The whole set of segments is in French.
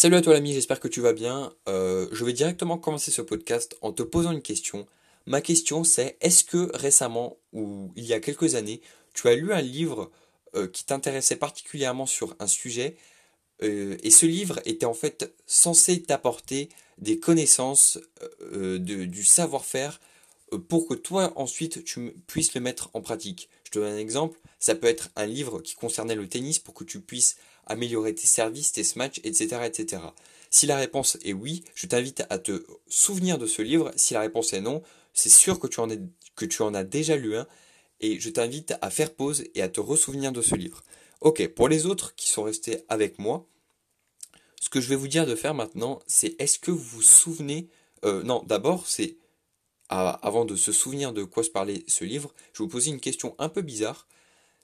Salut à toi l'ami, j'espère que tu vas bien. Euh, je vais directement commencer ce podcast en te posant une question. Ma question c'est est-ce que récemment ou il y a quelques années, tu as lu un livre euh, qui t'intéressait particulièrement sur un sujet euh, et ce livre était en fait censé t'apporter des connaissances, du savoir-faire pour que toi ensuite tu puisses le mettre en pratique. Je te donne un exemple, ça peut être un livre qui concernait le tennis pour que tu puisses améliorer tes services, tes smatchs, etc., etc. Si la réponse est oui, je t'invite à te souvenir de ce livre. Si la réponse est non, c'est sûr que tu, en as déjà lu un et je t'invite à faire pause et à te ressouvenir de ce livre. Ok, pour les autres qui sont restés avec moi, ce que je vais vous dire de faire maintenant, c'est est-ce que vous vous souvenez... Euh, non, d'abord, c'est... avant de se souvenir de quoi se parlait ce livre, je vais vous poser une question un peu bizarre.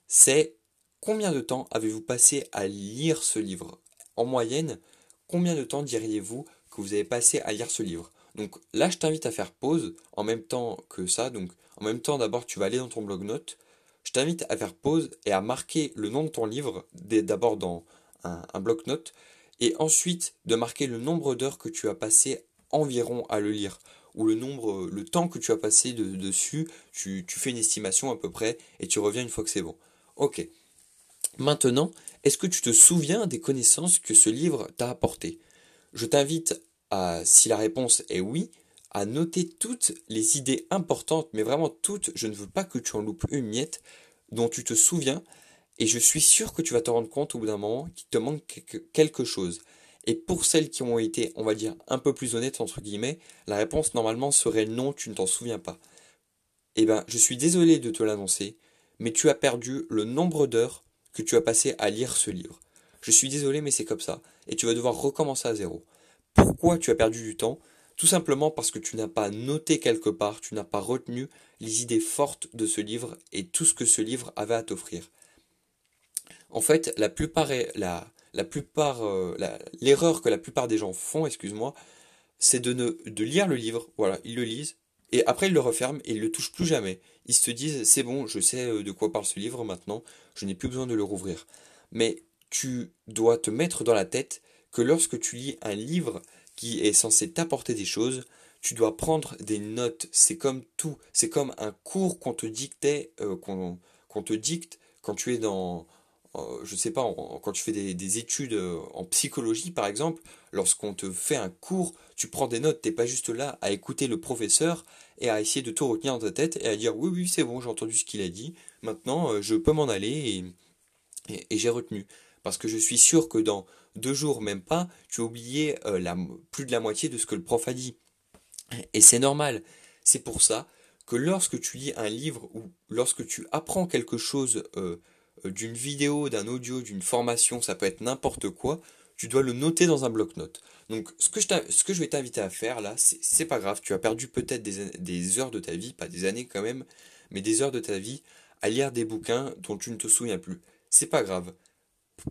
C'est Combien de temps avez-vous passé à lire ce livre? En moyenne, combien de temps diriez-vous que vous avez passé à lire ce livre? Donc là, je t'invite à faire pause en même temps que ça. Donc en même temps, d'abord, tu vas aller dans ton blog-notes. Je t'invite à faire pause et à marquer le nom de ton livre, d'abord dans un, bloc-notes, et ensuite de marquer le nombre d'heures que tu as passé environ à le lire, ou le nombre, le temps que tu as passé dessus, tu fais une estimation à peu près, et tu reviens une fois que c'est bon. Ok. Maintenant, est-ce que tu te souviens des connaissances que ce livre t'a apportées? Je t'invite à, si la réponse est oui, à noter toutes les idées importantes, mais vraiment toutes, je ne veux pas que tu en loupes une miette, dont tu te souviens, et je suis sûr que tu vas te rendre compte au bout d'un moment qu'il te manque quelque chose. Et pour celles qui ont été, on va dire, un peu plus honnêtes, entre guillemets, la réponse normalement serait non, tu ne t'en souviens pas. Eh bien, je suis désolé de te l'annoncer, mais tu as perdu le nombre d'heures que tu as passé à lire ce livre. Je suis désolé, mais c'est comme ça, et tu vas devoir recommencer à zéro. Pourquoi tu as perdu du temps? Tout simplement parce que tu n'as pas noté quelque part, tu n'as pas retenu les idées fortes de ce livre et tout ce que ce livre avait à t'offrir. En fait, la plupart, la, la plupart, euh, l'erreur que la plupart des gens font, excuse-moi, c'est de, ne, de lire le livre, voilà, ils le lisent, et après, ils le referment et ils le touchent plus jamais. Ils se disent, c'est bon, je sais euh, de quoi parle ce livre maintenant, je n'ai plus besoin de le rouvrir. Mais tu dois te mettre dans la tête que lorsque tu lis un livre qui est censé t'apporter des choses, tu dois prendre des notes. C'est comme tout. C'est comme un cours qu'on te euh, te dicte quand tu es dans, je sais pas, quand tu fais des, études euh, en psychologie par exemple, lorsqu'on te fait un cours, tu prends des notes, t'es pas juste là à écouter le professeur et à essayer de tout retenir dans ta tête et à dire oui oui c'est bon j'ai entendu ce qu'il a dit, maintenant euh, je peux m'en aller et, j'ai retenu. Parce que je suis sûr que dans deux jours, même pas, tu as oublié plus de la moitié de ce que le prof a dit. Et c'est normal. C'est pour ça que lorsque tu lis un livre ou lorsque tu apprends quelque chose euh, d'une vidéo, d'un audio, d'une formation, ça peut être n'importe quoi, tu dois le noter dans un bloc-notes. Donc ce que, je vais t'inviter à faire là, c'est pas grave, tu as perdu peut-être des, des, heures de ta vie, pas des années quand même, mais des heures de ta vie à lire des bouquins dont tu ne te souviens plus. C'est pas grave.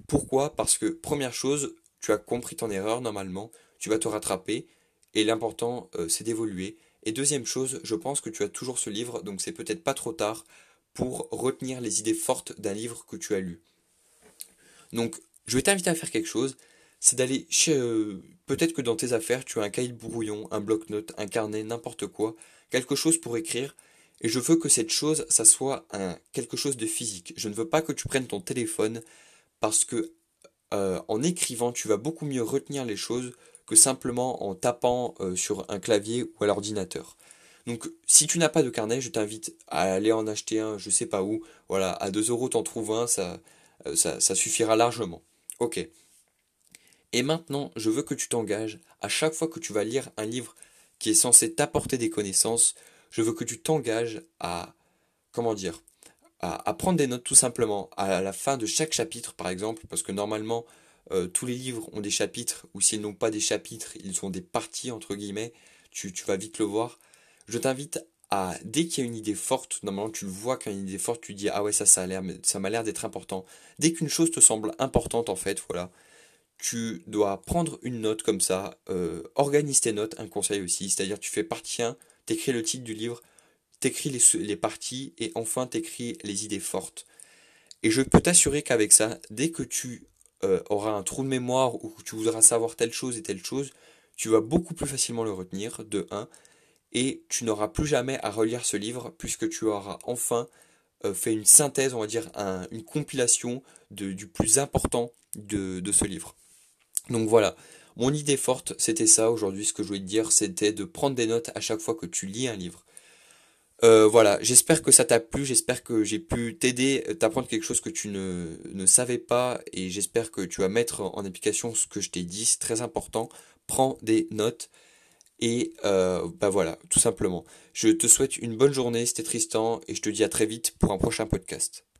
Pourquoi? Parce que première chose, tu as compris ton erreur normalement, tu vas te rattraper, et l'important euh, c'est d'évoluer. Et deuxième chose, je pense que tu as toujours ce livre, donc c'est peut-être pas trop tard pour retenir les idées fortes d'un livre que tu as lu. Donc, je vais t'inviter à faire quelque chose, c'est d'aller chez... Euh, peut-être que dans tes affaires, tu as un cahier de brouillon, un bloc-notes, un carnet, n'importe quoi, quelque chose pour écrire, et je veux que cette chose, ça soit un, quelque chose de physique. Je ne veux pas que tu prennes ton téléphone, parce que euh, en écrivant, tu vas beaucoup mieux retenir les choses que simplement en tapant euh, sur un clavier ou à l'ordinateur. Donc si tu n'as pas de carnet, je t'invite à aller en acheter un, je sais pas où. Voilà, à 2 euros t'en trouves un, ça, euh, ça, ça suffira largement. Ok. Et maintenant, je veux que tu t'engages, à chaque fois que tu vas lire un livre qui est censé t'apporter des connaissances, je veux que tu t'engages à, comment dire, à, prendre des notes tout simplement, à la fin de chaque chapitre par exemple, parce que normalement, euh, tous les livres ont des chapitres, ou s'ils n'ont pas des chapitres, ils sont des parties entre guillemets, tu vas vite le voir je t'invite à, dès qu'il y a une idée forte, normalement tu le vois quand il y a une idée forte, tu dis ah ouais ça ça m'a l'air d'être important. Dès qu'une chose te semble importante en fait, voilà, tu dois prendre une note comme ça, euh, organise tes notes, un conseil aussi, c'est-à-dire tu fais partie 1, t'écris le titre du livre, t'écris les, les parties et enfin t'écris les idées fortes. Et je peux t'assurer qu'avec ça, dès que tu euh, aura un trou de mémoire ou que tu voudras savoir telle chose et telle chose, tu vas beaucoup plus facilement le retenir, de 1, et tu n'auras plus jamais à relire ce livre puisque tu auras enfin euh, fait une synthèse, on va dire, une compilation du plus important de, ce livre. Donc voilà, mon idée forte, c'était ça. Aujourd'hui, ce que je voulais te dire, c'était de prendre des notes à chaque fois que tu lis un livre. Euh, voilà, j'espère que ça t'a plu, j'espère que j'ai pu t'aider, euh, t'apprendre quelque chose que tu ne, ne savais pas. Et j'espère que tu vas mettre en application ce que je t'ai dit, c'est très important. Prends des notes et euh, bah voilà, tout simplement. Je te souhaite une bonne journée, c'était Tristan et je te dis à très vite pour un prochain podcast.